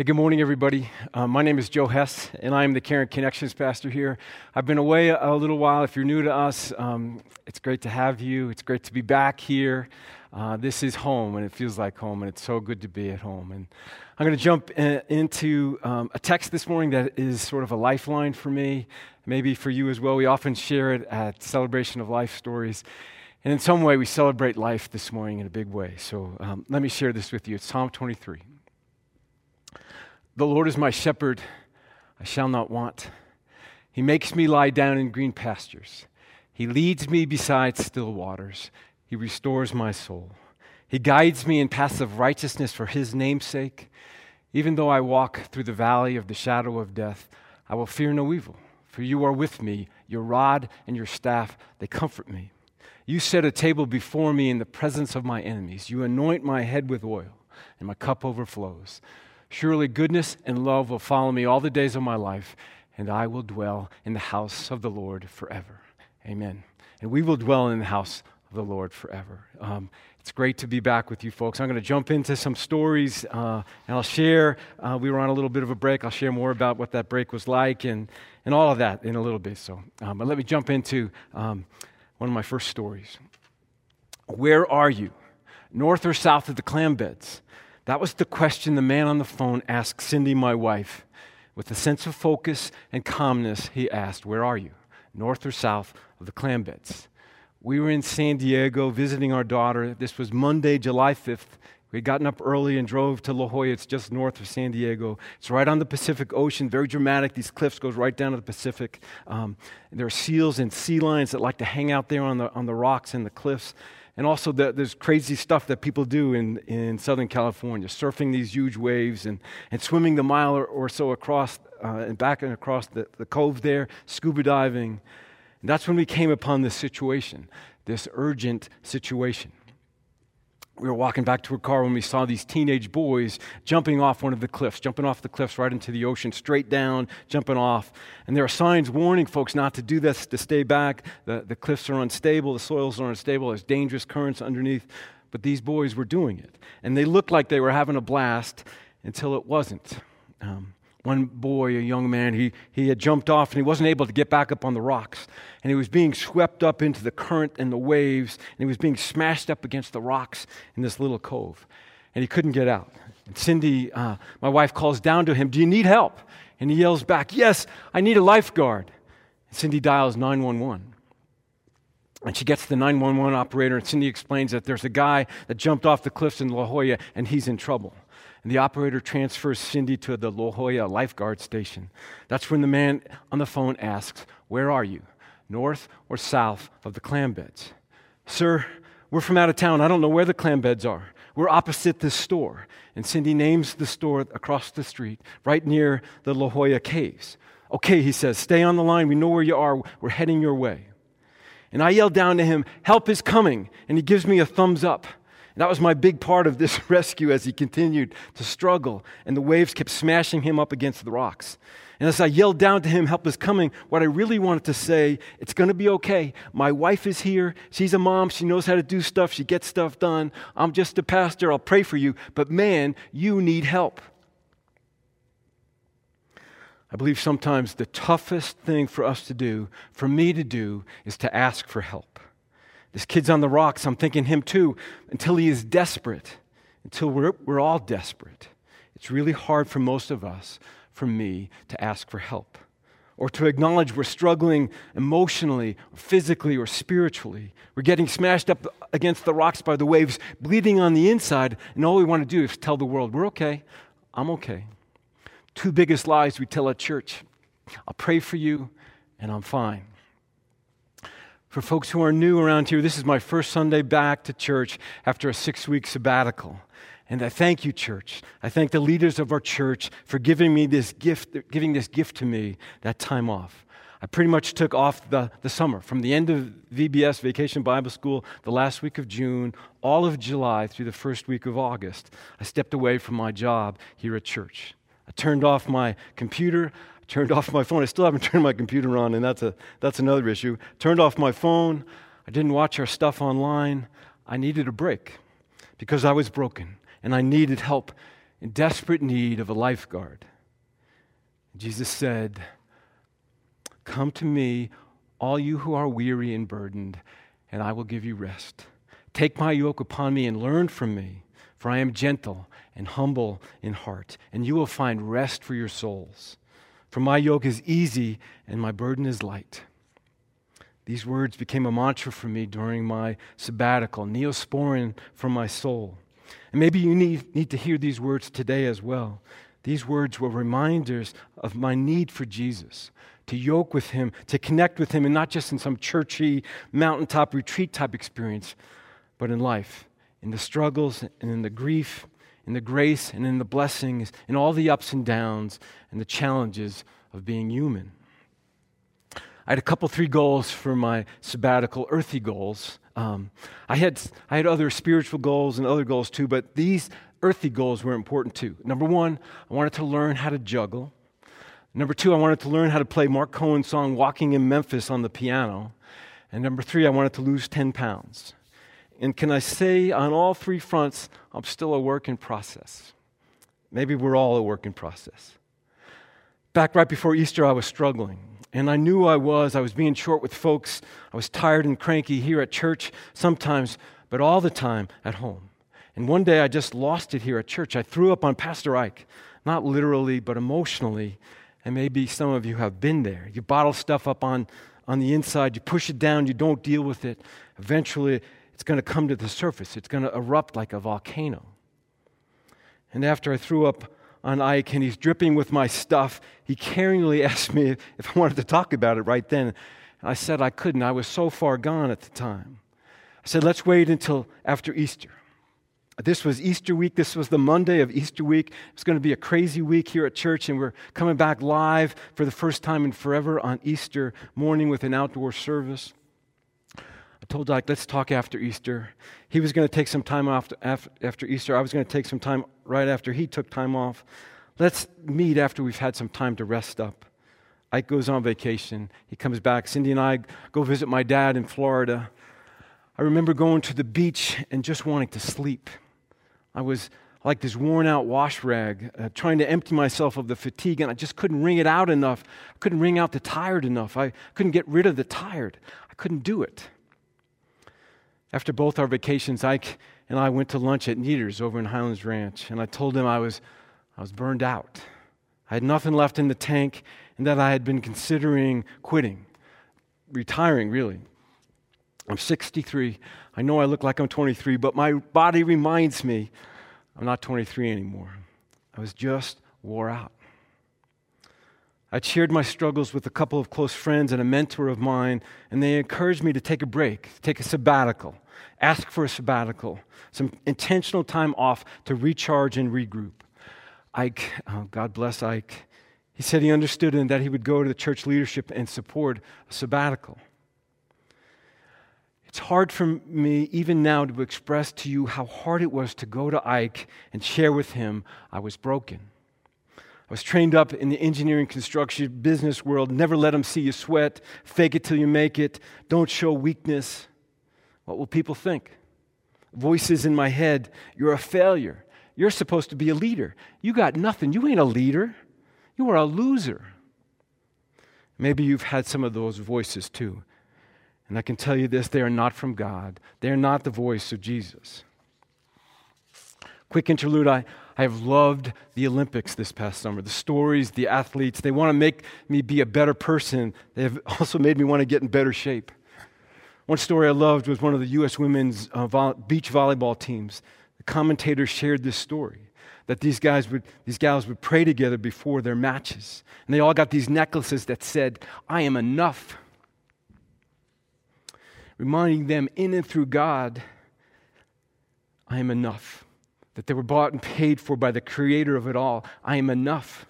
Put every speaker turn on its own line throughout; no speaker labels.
Hey, good morning, everybody. Uh, my name is Joe Hess, and I am the Caring Connections pastor here. I've been away a, a little while. If you're new to us, um, it's great to have you. It's great to be back here. Uh, this is home, and it feels like home, and it's so good to be at home. And I'm going to jump in, into um, a text this morning that is sort of a lifeline for me, maybe for you as well. We often share it at Celebration of Life Stories. And in some way, we celebrate life this morning in a big way. So um, let me share this with you. It's Psalm 23. The Lord is my shepherd, I shall not want. He makes me lie down in green pastures. He leads me beside still waters. He restores my soul. He guides me in paths of righteousness for his name's sake. Even though I walk through the valley of the shadow of death, I will fear no evil, for you are with me. Your rod and your staff, they comfort me. You set a table before me in the presence of my enemies. You anoint my head with oil, and my cup overflows. Surely goodness and love will follow me all the days of my life, and I will dwell in the house of the Lord forever. Amen. And we will dwell in the house of the Lord forever. Um, it's great to be back with you folks. I'm going to jump into some stories uh, and I'll share. Uh, we were on a little bit of a break. I'll share more about what that break was like and, and all of that in a little bit. So, um, but let me jump into um, one of my first stories. Where are you? North or south of the clam beds? That was the question the man on the phone asked Cindy, my wife. With a sense of focus and calmness, he asked, Where are you? North or south of the clam beds? We were in San Diego visiting our daughter. This was Monday, July 5th. We had gotten up early and drove to La Jolla. It's just north of San Diego. It's right on the Pacific Ocean, very dramatic. These cliffs goes right down to the Pacific. Um, there are seals and sea lions that like to hang out there on the, on the rocks and the cliffs. And also, the, there's crazy stuff that people do in, in Southern California, surfing these huge waves and, and swimming the mile or, or so across uh, and back and across the, the cove there, scuba diving. And that's when we came upon this situation, this urgent situation we were walking back to our car when we saw these teenage boys jumping off one of the cliffs, jumping off the cliffs right into the ocean, straight down, jumping off. And there are signs warning folks not to do this, to stay back. The, the cliffs are unstable, the soils are unstable, there's dangerous currents underneath. But these boys were doing it. And they looked like they were having a blast until it wasn't. Um, one boy, a young man, he, he had jumped off and he wasn't able to get back up on the rocks. And he was being swept up into the current and the waves, and he was being smashed up against the rocks in this little cove. And he couldn't get out. And Cindy, uh, my wife, calls down to him, Do you need help? And he yells back, Yes, I need a lifeguard. And Cindy dials 911. And she gets the 911 operator, and Cindy explains that there's a guy that jumped off the cliffs in La Jolla, and he's in trouble and the operator transfers Cindy to the La Jolla lifeguard station. That's when the man on the phone asks, Where are you? North or south of the clam beds? Sir, we're from out of town. I don't know where the clam beds are. We're opposite this store. And Cindy names the store across the street, right near the La Jolla caves. Okay, he says, stay on the line. We know where you are. We're heading your way. And I yell down to him, Help is coming. And he gives me a thumbs up. That was my big part of this rescue as he continued to struggle, and the waves kept smashing him up against the rocks. And as I yelled down to him, Help is coming, what I really wanted to say, it's going to be okay. My wife is here. She's a mom. She knows how to do stuff. She gets stuff done. I'm just a pastor. I'll pray for you. But man, you need help. I believe sometimes the toughest thing for us to do, for me to do, is to ask for help. This kid's on the rocks. I'm thinking him too, until he is desperate, until we're, we're all desperate. It's really hard for most of us, for me, to ask for help or to acknowledge we're struggling emotionally, or physically, or spiritually. We're getting smashed up against the rocks by the waves, bleeding on the inside, and all we want to do is tell the world, we're okay, I'm okay. Two biggest lies we tell at church I'll pray for you, and I'm fine. For folks who are new around here, this is my first Sunday back to church after a six week sabbatical. And I thank you, church. I thank the leaders of our church for giving me this gift, giving this gift to me, that time off. I pretty much took off the, the summer from the end of VBS, Vacation Bible School, the last week of June, all of July through the first week of August. I stepped away from my job here at church. I turned off my computer turned off my phone. I still haven't turned my computer on, and that's, a, that's another issue. Turned off my phone. I didn't watch our stuff online. I needed a break because I was broken and I needed help in desperate need of a lifeguard. Jesus said, Come to me, all you who are weary and burdened, and I will give you rest. Take my yoke upon me and learn from me, for I am gentle and humble in heart, and you will find rest for your souls. For my yoke is easy and my burden is light. These words became a mantra for me during my sabbatical, neosporin for my soul. And maybe you need, need to hear these words today as well. These words were reminders of my need for Jesus, to yoke with him, to connect with him, and not just in some churchy, mountaintop retreat type experience, but in life, in the struggles and in the grief, in the grace and in the blessings, in all the ups and downs and the challenges of being human. I had a couple, three goals for my sabbatical, earthy goals. Um, I, had, I had other spiritual goals and other goals too, but these earthy goals were important too. Number one, I wanted to learn how to juggle. Number two, I wanted to learn how to play Marc Cohn's song Walking in Memphis on the piano. And number three, I wanted to lose 10 pounds. And can I say on all three fronts, I'm still a work in process. Maybe we're all a work in process. Back right before Easter, I was struggling. And I knew I was. I was being short with folks. I was tired and cranky here at church sometimes, but all the time at home. And one day I just lost it here at church. I threw up on Pastor Ike, not literally, but emotionally. And maybe some of you have been there. You bottle stuff up on, on the inside, you push it down, you don't deal with it. Eventually, it's going to come to the surface, it's going to erupt like a volcano. And after I threw up on Ike and he's dripping with my stuff, he caringly asked me if I wanted to talk about it right then. I said I couldn't. I was so far gone at the time. I said, let's wait until after Easter. This was Easter week. This was the Monday of Easter week. It's going to be a crazy week here at church, and we're coming back live for the first time in forever on Easter morning with an outdoor service. Told Ike, let's talk after Easter. He was going to take some time off after Easter. I was going to take some time right after he took time off. Let's meet after we've had some time to rest up. Ike goes on vacation. He comes back. Cindy and I go visit my dad in Florida. I remember going to the beach and just wanting to sleep. I was like this worn out wash rag, uh, trying to empty myself of the fatigue, and I just couldn't wring it out enough. I couldn't wring out the tired enough. I couldn't get rid of the tired. I couldn't do it. After both our vacations, Ike and I went to lunch at Neater's over in Highlands Ranch, and I told him I was, I was burned out. I had nothing left in the tank, and that I had been considering quitting, retiring, really. I'm 63. I know I look like I'm 23, but my body reminds me I'm not 23 anymore. I was just wore out. I shared my struggles with a couple of close friends and a mentor of mine, and they encouraged me to take a break, take a sabbatical, ask for a sabbatical, some intentional time off to recharge and regroup. Ike, oh, God bless Ike, he said he understood and that he would go to the church leadership and support a sabbatical. It's hard for me, even now, to express to you how hard it was to go to Ike and share with him I was broken. I was trained up in the engineering, construction, business world. Never let them see you sweat. Fake it till you make it. Don't show weakness. What will people think? Voices in my head You're a failure. You're supposed to be a leader. You got nothing. You ain't a leader. You are a loser. Maybe you've had some of those voices too. And I can tell you this they are not from God, they are not the voice of Jesus. Quick interlude I, I have loved the Olympics this past summer. The stories, the athletes, they want to make me be a better person. They have also made me want to get in better shape. One story I loved was one of the U.S. women's uh, vo- beach volleyball teams. The commentator shared this story that these guys would, these gals would pray together before their matches. And they all got these necklaces that said, I am enough reminding them in and through God, I am enough. That they were bought and paid for by the creator of it all. I am enough.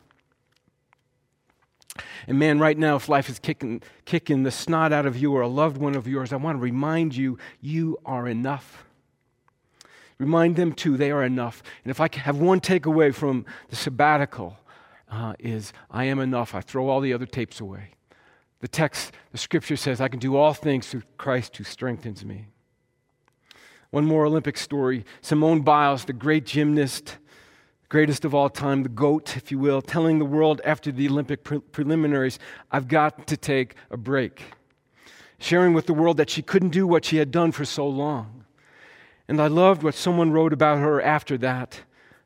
And man, right now, if life is kicking, kicking the snot out of you or a loved one of yours, I want to remind you, you are enough. Remind them too, they are enough. And if I have one takeaway from the sabbatical, uh, is I am enough. I throw all the other tapes away. The text, the scripture says, I can do all things through Christ who strengthens me. One more Olympic story Simone Biles, the great gymnast, greatest of all time, the GOAT, if you will, telling the world after the Olympic pre- preliminaries, I've got to take a break. Sharing with the world that she couldn't do what she had done for so long. And I loved what someone wrote about her after that,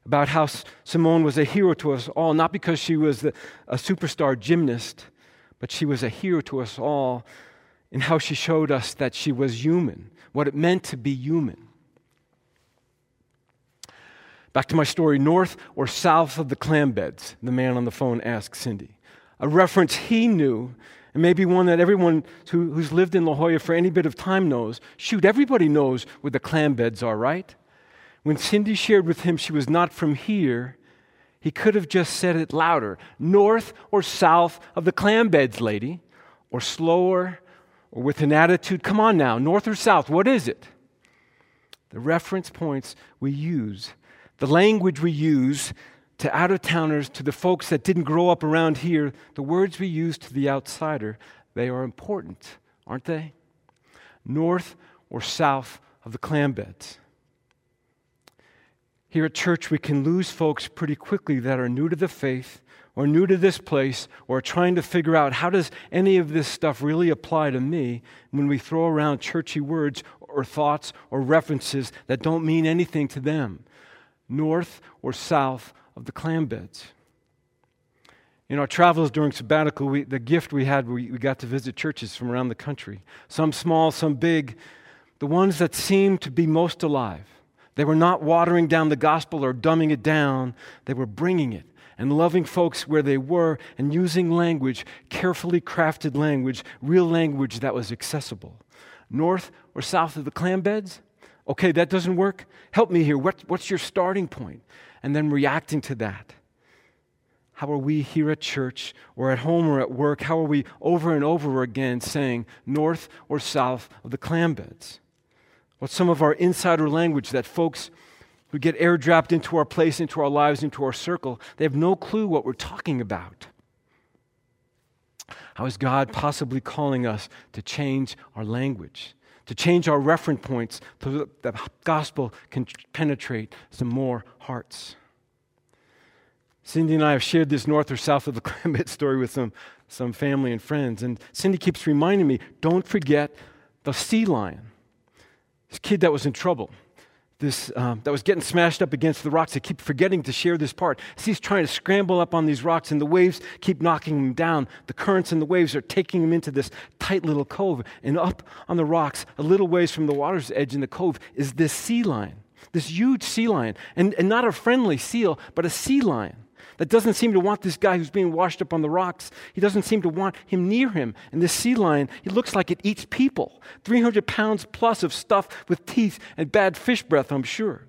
about how Simone was a hero to us all, not because she was the, a superstar gymnast, but she was a hero to us all in how she showed us that she was human, what it meant to be human. Back to my story north or south of the clam beds, the man on the phone asked Cindy. A reference he knew, and maybe one that everyone who, who's lived in La Jolla for any bit of time knows. Shoot, everybody knows where the clam beds are, right? When Cindy shared with him she was not from here, he could have just said it louder north or south of the clam beds, lady, or slower, or with an attitude, come on now, north or south, what is it? The reference points we use the language we use to out of towners, to the folks that didn't grow up around here, the words we use to the outsider, they are important, aren't they? North or south of the clam beds. Here at church, we can lose folks pretty quickly that are new to the faith or new to this place or trying to figure out how does any of this stuff really apply to me when we throw around churchy words or thoughts or references that don't mean anything to them north or south of the clam beds. In our travels during sabbatical, we, the gift we had, we, we got to visit churches from around the country, some small, some big, the ones that seemed to be most alive. They were not watering down the gospel or dumbing it down, they were bringing it and loving folks where they were and using language, carefully crafted language, real language that was accessible. North or south of the clam beds? Okay, that doesn't work. Help me here. What, what's your starting point? And then reacting to that. How are we here at church or at home or at work? How are we over and over again saying north or south of the clam beds? What's some of our insider language that folks who get airdropped into our place, into our lives, into our circle, they have no clue what we're talking about? How is God possibly calling us to change our language? To change our reference points so that the gospel can penetrate some more hearts. Cindy and I have shared this north or south of the climate story with some, some family and friends. And Cindy keeps reminding me don't forget the sea lion, this kid that was in trouble this, um, that was getting smashed up against the rocks. I keep forgetting to share this part. As he's trying to scramble up on these rocks, and the waves keep knocking him down. The currents and the waves are taking him into this tight little cove. And up on the rocks, a little ways from the water's edge in the cove, is this sea lion, this huge sea lion. And, and not a friendly seal, but a sea lion that doesn't seem to want this guy who's being washed up on the rocks. He doesn't seem to want him near him. And this sea lion, he looks like it eats people 300 pounds plus of stuff with teeth and bad fish breath, I'm sure.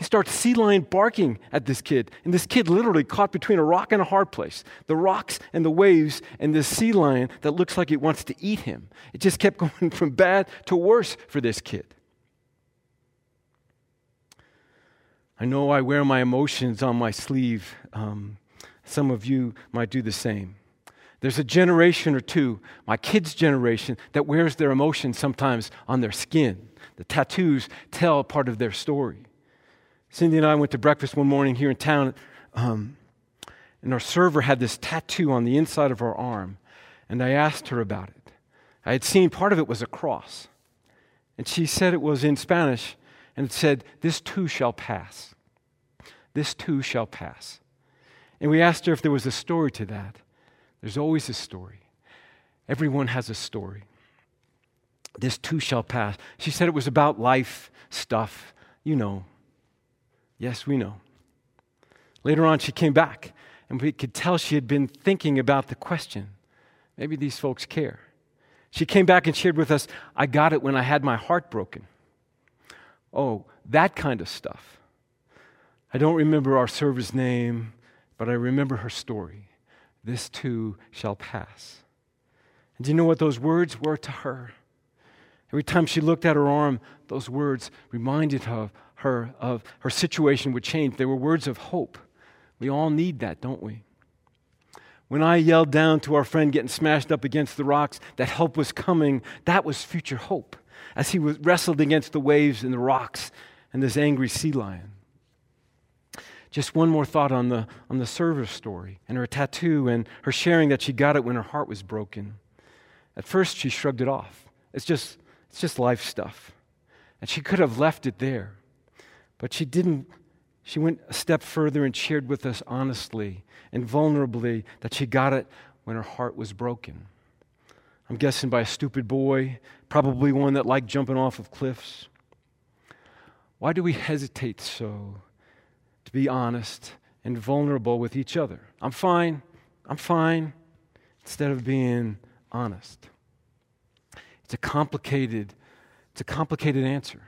He starts sea lion barking at this kid, and this kid literally caught between a rock and a hard place the rocks and the waves, and this sea lion that looks like it wants to eat him. It just kept going from bad to worse for this kid. I know I wear my emotions on my sleeve. Um, some of you might do the same. There's a generation or two, my kids' generation, that wears their emotions sometimes on their skin. The tattoos tell part of their story. Cindy and I went to breakfast one morning here in town, um, and our server had this tattoo on the inside of her arm, and I asked her about it. I had seen part of it was a cross, and she said it was in Spanish, and it said, This too shall pass. This too shall pass. And we asked her if there was a story to that. There's always a story. Everyone has a story. This too shall pass. She said it was about life stuff. You know. Yes, we know. Later on, she came back, and we could tell she had been thinking about the question. Maybe these folks care. She came back and shared with us, I got it when I had my heart broken. Oh, that kind of stuff. I don't remember our server's name, but I remember her story. This too shall pass. And do you know what those words were to her? Every time she looked at her arm, those words reminded her, her of her situation would change. They were words of hope. We all need that, don't we? When I yelled down to our friend getting smashed up against the rocks that help was coming, that was future hope as he was wrestled against the waves and the rocks and this angry sea lion. Just one more thought on the, on the server story and her tattoo and her sharing that she got it when her heart was broken. At first, she shrugged it off. It's just, it's just life stuff. And she could have left it there. But she didn't. She went a step further and shared with us honestly and vulnerably that she got it when her heart was broken. I'm guessing by a stupid boy, probably one that liked jumping off of cliffs. Why do we hesitate so to be honest and vulnerable with each other? I'm fine, I'm fine, instead of being honest. It's a complicated, it's a complicated answer.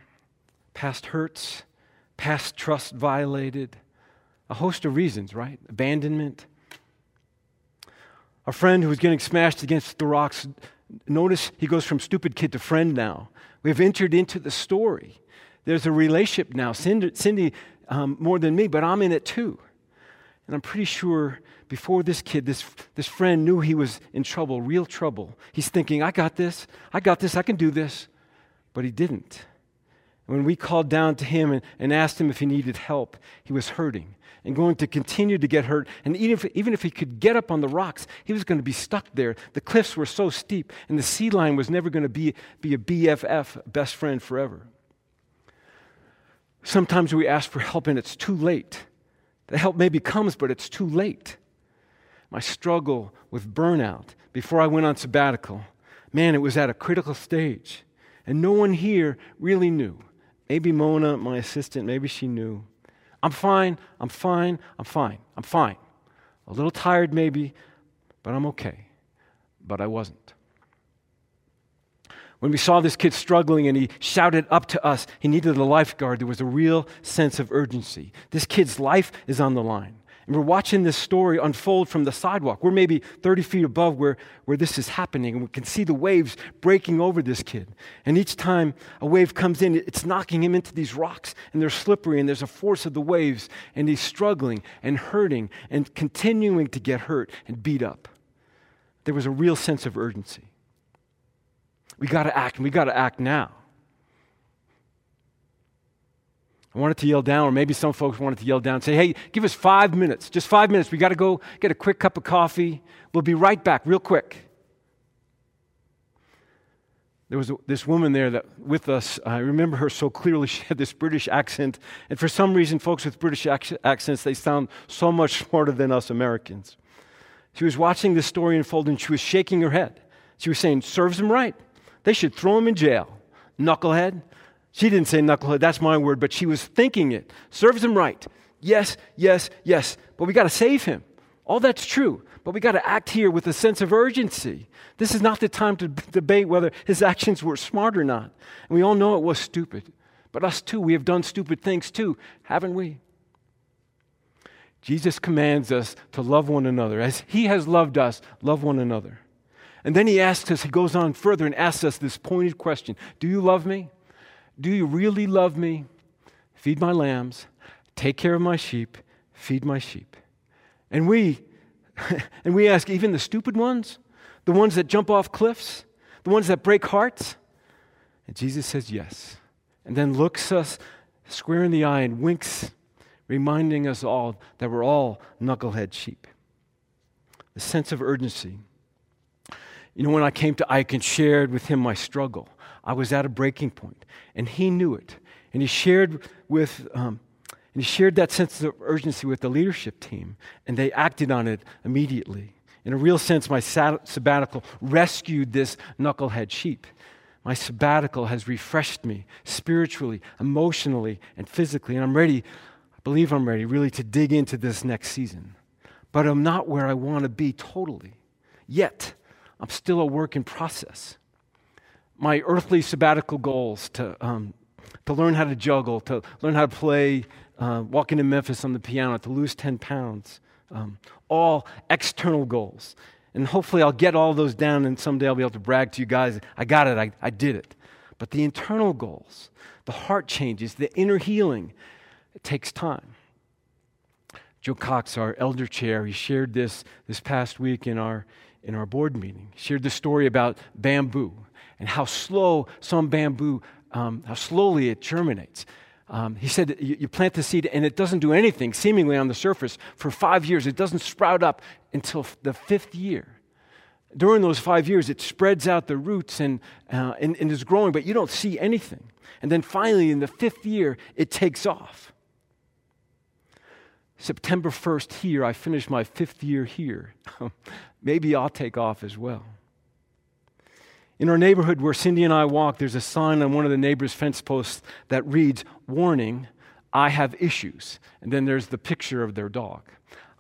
Past hurts, past trust violated, a host of reasons, right? Abandonment. Our friend who was getting smashed against the rocks, notice he goes from stupid kid to friend now. We have entered into the story. There's a relationship now. Cindy, Cindy um, more than me, but I'm in it too. And I'm pretty sure before this kid, this, this friend knew he was in trouble, real trouble. He's thinking, I got this, I got this, I can do this. But he didn't. When we called down to him and, and asked him if he needed help, he was hurting and going to continue to get hurt. And even if, even if he could get up on the rocks, he was going to be stuck there. The cliffs were so steep, and the sea lion was never going to be, be a BFF, best friend forever. Sometimes we ask for help and it's too late. The help maybe comes, but it's too late. My struggle with burnout before I went on sabbatical, man, it was at a critical stage. And no one here really knew. Maybe Mona, my assistant, maybe she knew. I'm fine, I'm fine, I'm fine, I'm fine. A little tired, maybe, but I'm okay. But I wasn't. When we saw this kid struggling and he shouted up to us, he needed a lifeguard, there was a real sense of urgency. This kid's life is on the line. And we're watching this story unfold from the sidewalk. We're maybe 30 feet above where, where this is happening, and we can see the waves breaking over this kid. And each time a wave comes in, it's knocking him into these rocks, and they're slippery, and there's a force of the waves, and he's struggling and hurting and continuing to get hurt and beat up. There was a real sense of urgency. We got to act, and we got to act now. I wanted to yell down, or maybe some folks wanted to yell down and say, hey, give us five minutes, just five minutes. We got to go get a quick cup of coffee. We'll be right back, real quick. There was this woman there that with us. I remember her so clearly. She had this British accent, and for some reason, folks with British accents they sound so much smarter than us Americans. She was watching this story unfold, and she was shaking her head. She was saying, "Serves him right. They should throw him in jail. Knucklehead. She didn't say knucklehead, that's my word, but she was thinking it. Serves him right. Yes, yes, yes. But we got to save him. All that's true. But we got to act here with a sense of urgency. This is not the time to b- debate whether his actions were smart or not. And we all know it was stupid. But us too, we have done stupid things too, haven't we? Jesus commands us to love one another. As he has loved us, love one another. And then he asks us, he goes on further and asks us this pointed question Do you love me? Do you really love me? Feed my lambs, take care of my sheep, feed my sheep. And we, and we ask even the stupid ones, the ones that jump off cliffs, the ones that break hearts. And Jesus says yes. And then looks us square in the eye and winks, reminding us all that we're all knucklehead sheep. The sense of urgency you know, when I came to Ike and shared with him my struggle, I was at a breaking point, and he knew it. And he shared with, um, and he shared that sense of urgency with the leadership team, and they acted on it immediately. In a real sense, my sabbatical rescued this knucklehead sheep. My sabbatical has refreshed me spiritually, emotionally, and physically, and I'm ready, I believe I'm ready, really to dig into this next season. But I'm not where I want to be totally yet. I'm still a work in process. My earthly sabbatical goals to, um, to learn how to juggle, to learn how to play, uh, Walking in Memphis on the piano, to lose 10 pounds, um, all external goals. And hopefully I'll get all those down and someday I'll be able to brag to you guys, I got it, I, I did it. But the internal goals, the heart changes, the inner healing, it takes time. Joe Cox, our elder chair, he shared this this past week in our, in our board meeting. He shared the story about bamboo and how slow some bamboo, um, how slowly it germinates. Um, he said, you, you plant the seed and it doesn't do anything, seemingly on the surface, for five years. It doesn't sprout up until the fifth year. During those five years, it spreads out the roots and, uh, and, and is growing, but you don't see anything. And then finally, in the fifth year, it takes off. September 1st here, I finished my fifth year here. Maybe I'll take off as well. In our neighborhood where Cindy and I walk, there's a sign on one of the neighbor's fence posts that reads, Warning, I have issues. And then there's the picture of their dog.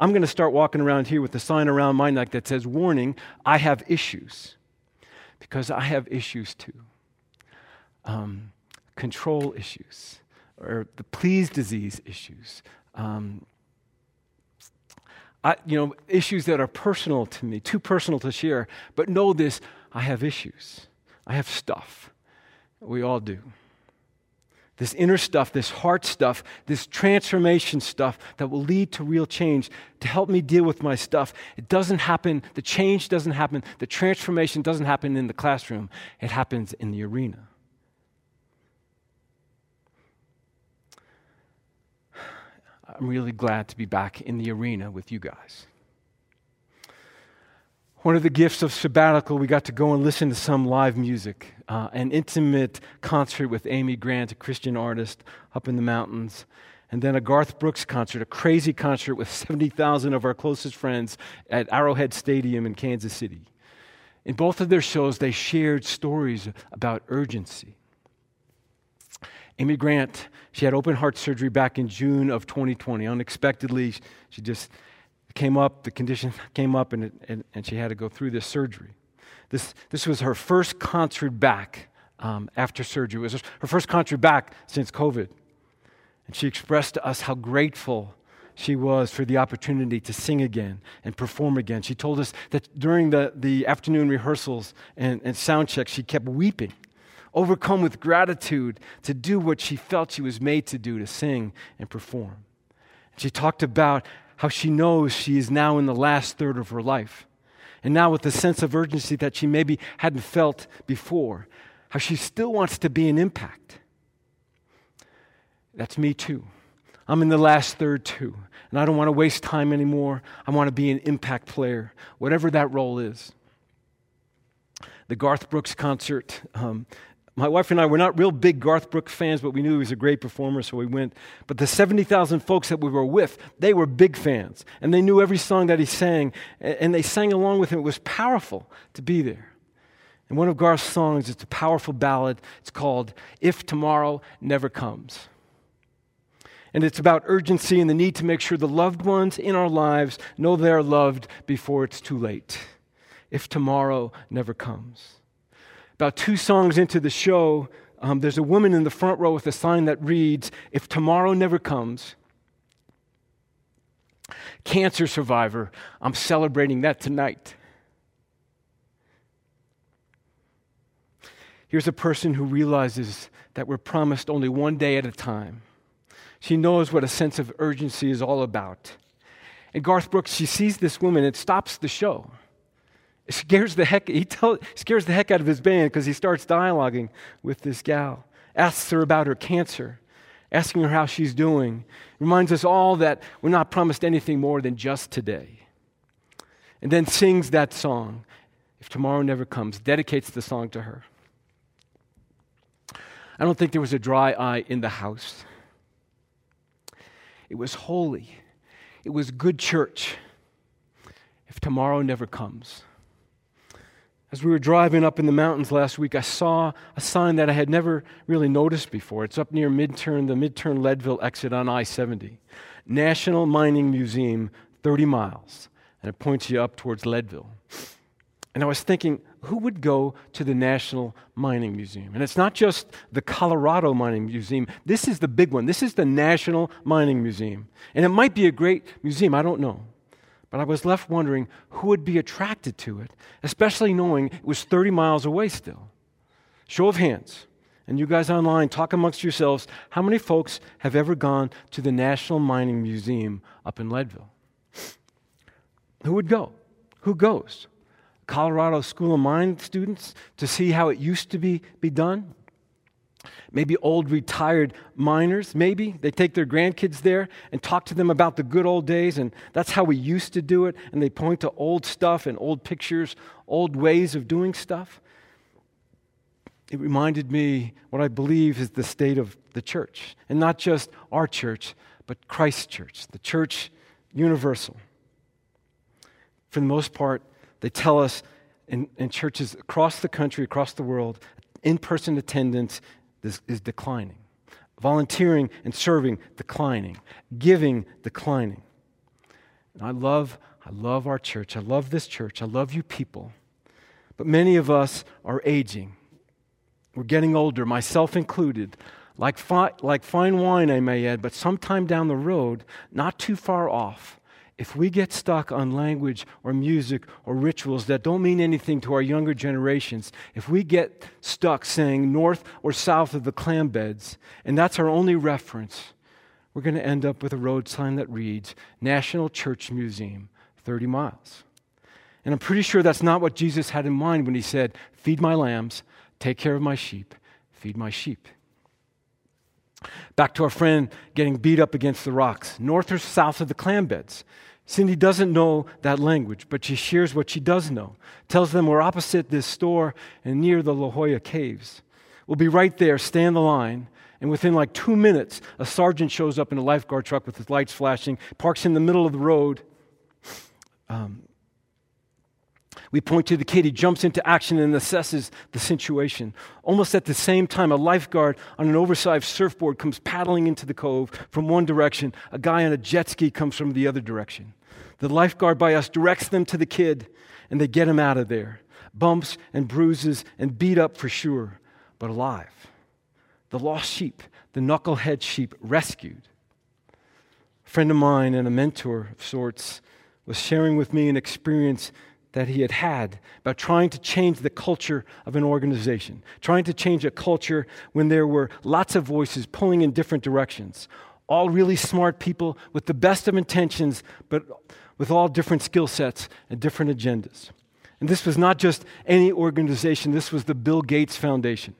I'm going to start walking around here with a sign around my neck that says, Warning, I have issues. Because I have issues too. Um, control issues, or the please disease issues. Um, I, you know, issues that are personal to me, too personal to share. But know this I have issues, I have stuff. We all do. This inner stuff, this heart stuff, this transformation stuff that will lead to real change to help me deal with my stuff. It doesn't happen, the change doesn't happen, the transformation doesn't happen in the classroom, it happens in the arena. I'm really glad to be back in the arena with you guys. One of the gifts of sabbatical, we got to go and listen to some live music, uh, an intimate concert with Amy Grant, a Christian artist up in the mountains, and then a Garth Brooks concert, a crazy concert with 70,000 of our closest friends at Arrowhead Stadium in Kansas City. In both of their shows, they shared stories about urgency. Amy Grant, she had open heart surgery back in June of 2020. Unexpectedly, she just came up, the condition came up, and, it, and, and, she had to go through this surgery. This, this was her first concert back um, after surgery. It was her first concert back since COVID. And she expressed to us how grateful she was for the opportunity to sing again and perform again. She told us that during the, the afternoon rehearsals and, and sound checks, she kept weeping, overcome with gratitude to do what she felt she was made to do to sing and perform. She talked about how she knows she is now in the last third of her life. And now, with a sense of urgency that she maybe hadn't felt before, how she still wants to be an impact. That's me too. I'm in the last third too. And I don't want to waste time anymore. I want to be an impact player, whatever that role is. The Garth Brooks concert um, my wife and I were not real big Garth Brooks fans, but we knew he was a great performer, so we went. But the 70,000 folks that we were with, they were big fans. And they knew every song that he sang, and they sang along with him. It was powerful to be there. And one of Garth's songs, it's a powerful ballad. It's called If Tomorrow Never Comes. And it's about urgency and the need to make sure the loved ones in our lives know they're loved before it's too late. If tomorrow never comes. About two songs into the show, um, there's a woman in the front row with a sign that reads, If tomorrow never comes, cancer survivor, I'm celebrating that tonight. Here's a person who realizes that we're promised only one day at a time. She knows what a sense of urgency is all about. And Garth Brooks, she sees this woman, it stops the show. Scares the heck, he tell, scares the heck out of his band because he starts dialoguing with this gal, asks her about her cancer, asking her how she's doing, reminds us all that we're not promised anything more than just today. And then sings that song, If Tomorrow Never Comes, dedicates the song to her. I don't think there was a dry eye in the house. It was holy. It was good church. If tomorrow never comes. As we were driving up in the mountains last week, I saw a sign that I had never really noticed before. It's up near Minturn, the Minturn Leadville exit on I 70. National Mining Museum, 30 miles. And it points you up towards Leadville. And I was thinking, who would go to the National Mining Museum? And it's not just the Colorado Mining Museum. This is the big one. This is the National Mining Museum. And it might be a great museum, I don't know. But I was left wondering who would be attracted to it, especially knowing it was 30 miles away still. Show of hands. And you guys online, talk amongst yourselves. How many folks have ever gone to the National Mining Museum up in Leadville? Who would go? Who goes? Colorado School of Mine students to see how it used to be, be done? Maybe old retired miners, maybe. They take their grandkids there and talk to them about the good old days, and that's how we used to do it. And they point to old stuff and old pictures, old ways of doing stuff. It reminded me what I believe is the state of the church, and not just our church, but Christ's church, the church universal. For the most part, they tell us in, in churches across the country, across the world, in person attendance is, is declining. Volunteering and serving, declining. Giving, declining. And I love, I love our church. I love this church. I love you people. But many of us are aging. We're getting older, myself included. Like, fi- like fine wine, I may add, but sometime down the road, not too far off, if we get stuck on language or music or rituals that don't mean anything to our younger generations, if we get stuck saying north or south of the clam beds, and that's our only reference, we're going to end up with a road sign that reads National Church Museum, 30 miles. And I'm pretty sure that's not what Jesus had in mind when he said, Feed my lambs, take care of my sheep, feed my sheep. Back to our friend getting beat up against the rocks, north or south of the clam beds. Cindy doesn't know that language, but she shares what she does know. Tells them we're opposite this store and near the La Jolla Caves. We'll be right there, stay in the line. And within like two minutes, a sergeant shows up in a lifeguard truck with his lights flashing, parks in the middle of the road. Um, we point to the kid. He jumps into action and assesses the situation. Almost at the same time, a lifeguard on an oversized surfboard comes paddling into the cove from one direction. A guy on a jet ski comes from the other direction. The lifeguard by us directs them to the kid, and they get him out of there. Bumps and bruises and beat up for sure, but alive. The lost sheep, the knucklehead sheep, rescued. A friend of mine and a mentor of sorts was sharing with me an experience that he had had about trying to change the culture of an organization, trying to change a culture when there were lots of voices pulling in different directions. All really smart people with the best of intentions, but with all different skill sets and different agendas. And this was not just any organization, this was the Bill Gates Foundation.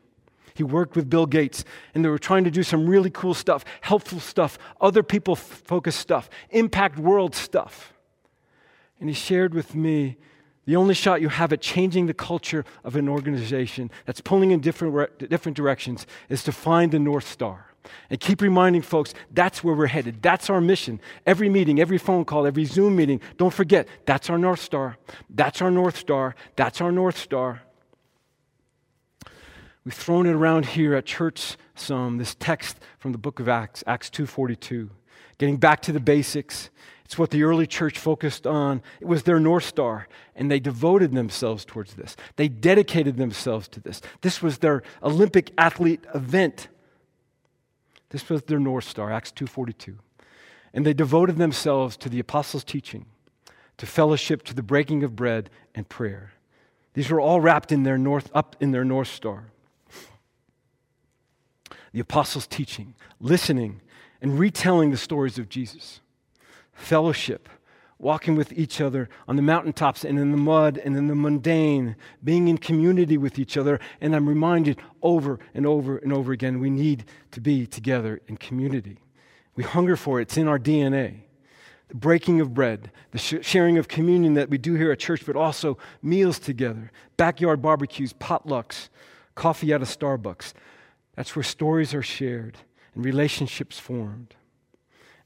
He worked with Bill Gates, and they were trying to do some really cool stuff, helpful stuff, other people focused stuff, impact world stuff. And he shared with me the only shot you have at changing the culture of an organization that's pulling in different, different directions is to find the North Star. And keep reminding folks that's where we're headed. That's our mission. Every meeting, every phone call, every Zoom meeting, don't forget that's our North Star. That's our North Star. That's our North Star. We've thrown it around here at church some, this text from the book of Acts, Acts 2.42. Getting back to the basics, it's what the early church focused on. It was their North Star, and they devoted themselves towards this. They dedicated themselves to this. This was their Olympic athlete event. This was their North Star, Acts 2:42. And they devoted themselves to the apostles' teaching, to fellowship, to the breaking of bread and prayer. These were all wrapped in their north up in their North Star. The apostles' teaching, listening, and retelling the stories of Jesus fellowship, walking with each other on the mountaintops and in the mud and in the mundane, being in community with each other. And I'm reminded over and over and over again we need to be together in community. We hunger for it, it's in our DNA. The breaking of bread, the sh- sharing of communion that we do here at church, but also meals together, backyard barbecues, potlucks, coffee out of Starbucks. That's where stories are shared and relationships formed.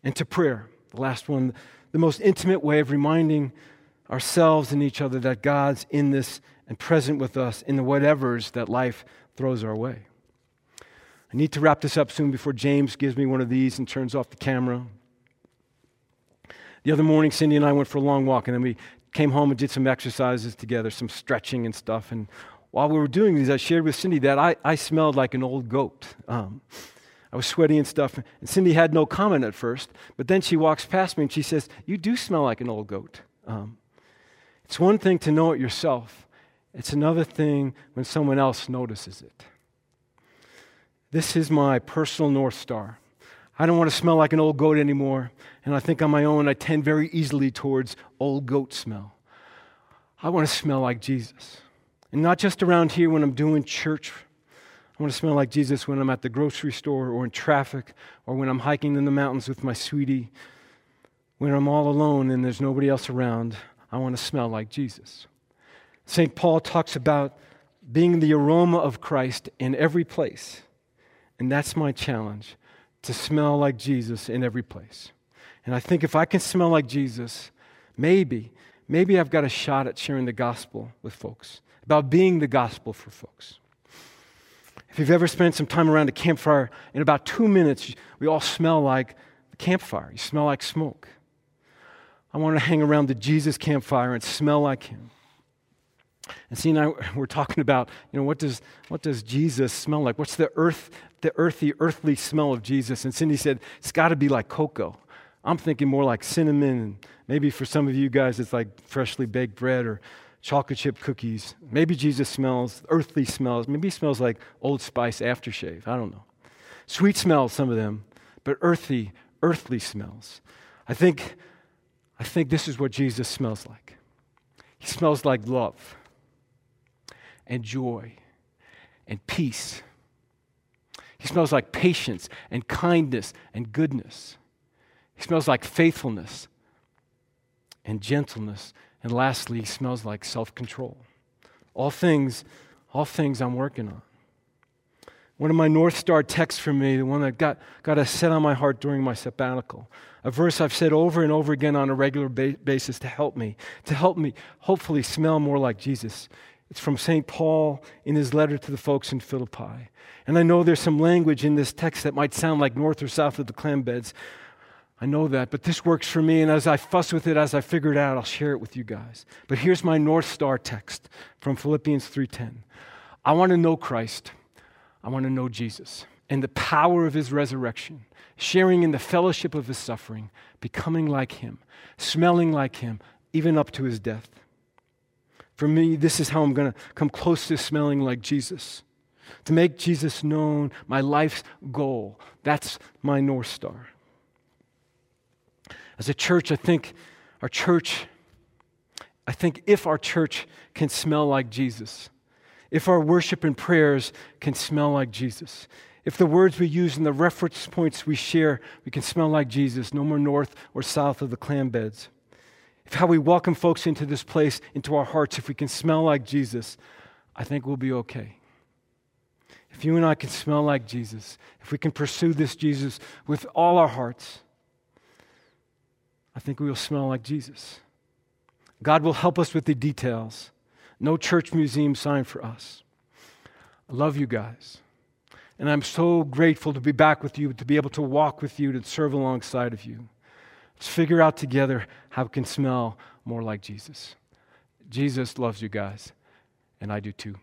And to prayer the last one, the most intimate way of reminding ourselves and each other that God's in this and present with us in the whatevers that life throws our way. I need to wrap this up soon before James gives me one of these and turns off the camera. The other morning, Cindy and I went for a long walk, and then we came home and did some exercises together, some stretching and stuff. And while we were doing these, I shared with Cindy that I, I smelled like an old goat. Um, I was sweaty and stuff. And Cindy had no comment at first, but then she walks past me and she says, You do smell like an old goat. Um, it's one thing to know it yourself, it's another thing when someone else notices it. This is my personal North Star. I don't want to smell like an old goat anymore, and I think on my own I tend very easily towards old goat smell. I want to smell like Jesus. And not just around here when I'm doing church I want to smell like Jesus when I'm at the grocery store or in traffic or when I'm hiking in the mountains with my sweetie. When I'm all alone and there's nobody else around, I want to smell like Jesus. St. Paul talks about being the aroma of Christ in every place. And that's my challenge to smell like Jesus in every place. And I think if I can smell like Jesus, maybe, maybe I've got a shot at sharing the gospel with folks, about being the gospel for folks. If you've ever spent some time around a campfire, in about two minutes, we all smell like the campfire. You smell like smoke. I want to hang around the Jesus campfire and smell like him. And see, now we're talking about, you know, what does, what does Jesus smell like? What's the earth, the earthy, earthly smell of Jesus? And Cindy said, it's got to be like cocoa. I'm thinking more like cinnamon, and maybe for some of you guys, it's like freshly baked bread or chocolate chip cookies. Maybe Jesus smells earthly smells. Maybe he smells like Old Spice aftershave. I don't know. Sweet smells, some of them, but earthy, earthly smells. I think, I think this is what Jesus smells like. He smells like love and joy and peace. He smells like patience and kindness and goodness. He smells like faithfulness and gentleness and lastly, he smells like self control. All things, all things I'm working on. One of my North Star texts for me, the one that got, got a set on my heart during my sabbatical, a verse I've said over and over again on a regular ba- basis to help me, to help me hopefully smell more like Jesus. It's from St. Paul in his letter to the folks in Philippi. And I know there's some language in this text that might sound like north or south of the clam beds, I know that, but this works for me, and as I fuss with it, as I figure it out, I'll share it with you guys. But here's my North Star text from Philippians 3:10. I want to know Christ. I want to know Jesus and the power of his resurrection, sharing in the fellowship of his suffering, becoming like him, smelling like him, even up to his death. For me, this is how I'm going to come close to smelling like Jesus. To make Jesus known, my life's goal. That's my North Star. As a church, I think our church, I think if our church can smell like Jesus, if our worship and prayers can smell like Jesus, if the words we use and the reference points we share, we can smell like Jesus, no more north or south of the clam beds. If how we welcome folks into this place, into our hearts, if we can smell like Jesus, I think we'll be okay. If you and I can smell like Jesus, if we can pursue this Jesus with all our hearts, I think we will smell like Jesus. God will help us with the details. No church museum sign for us. I love you guys. And I'm so grateful to be back with you, to be able to walk with you, to serve alongside of you. Let's figure out together how we can smell more like Jesus. Jesus loves you guys, and I do too.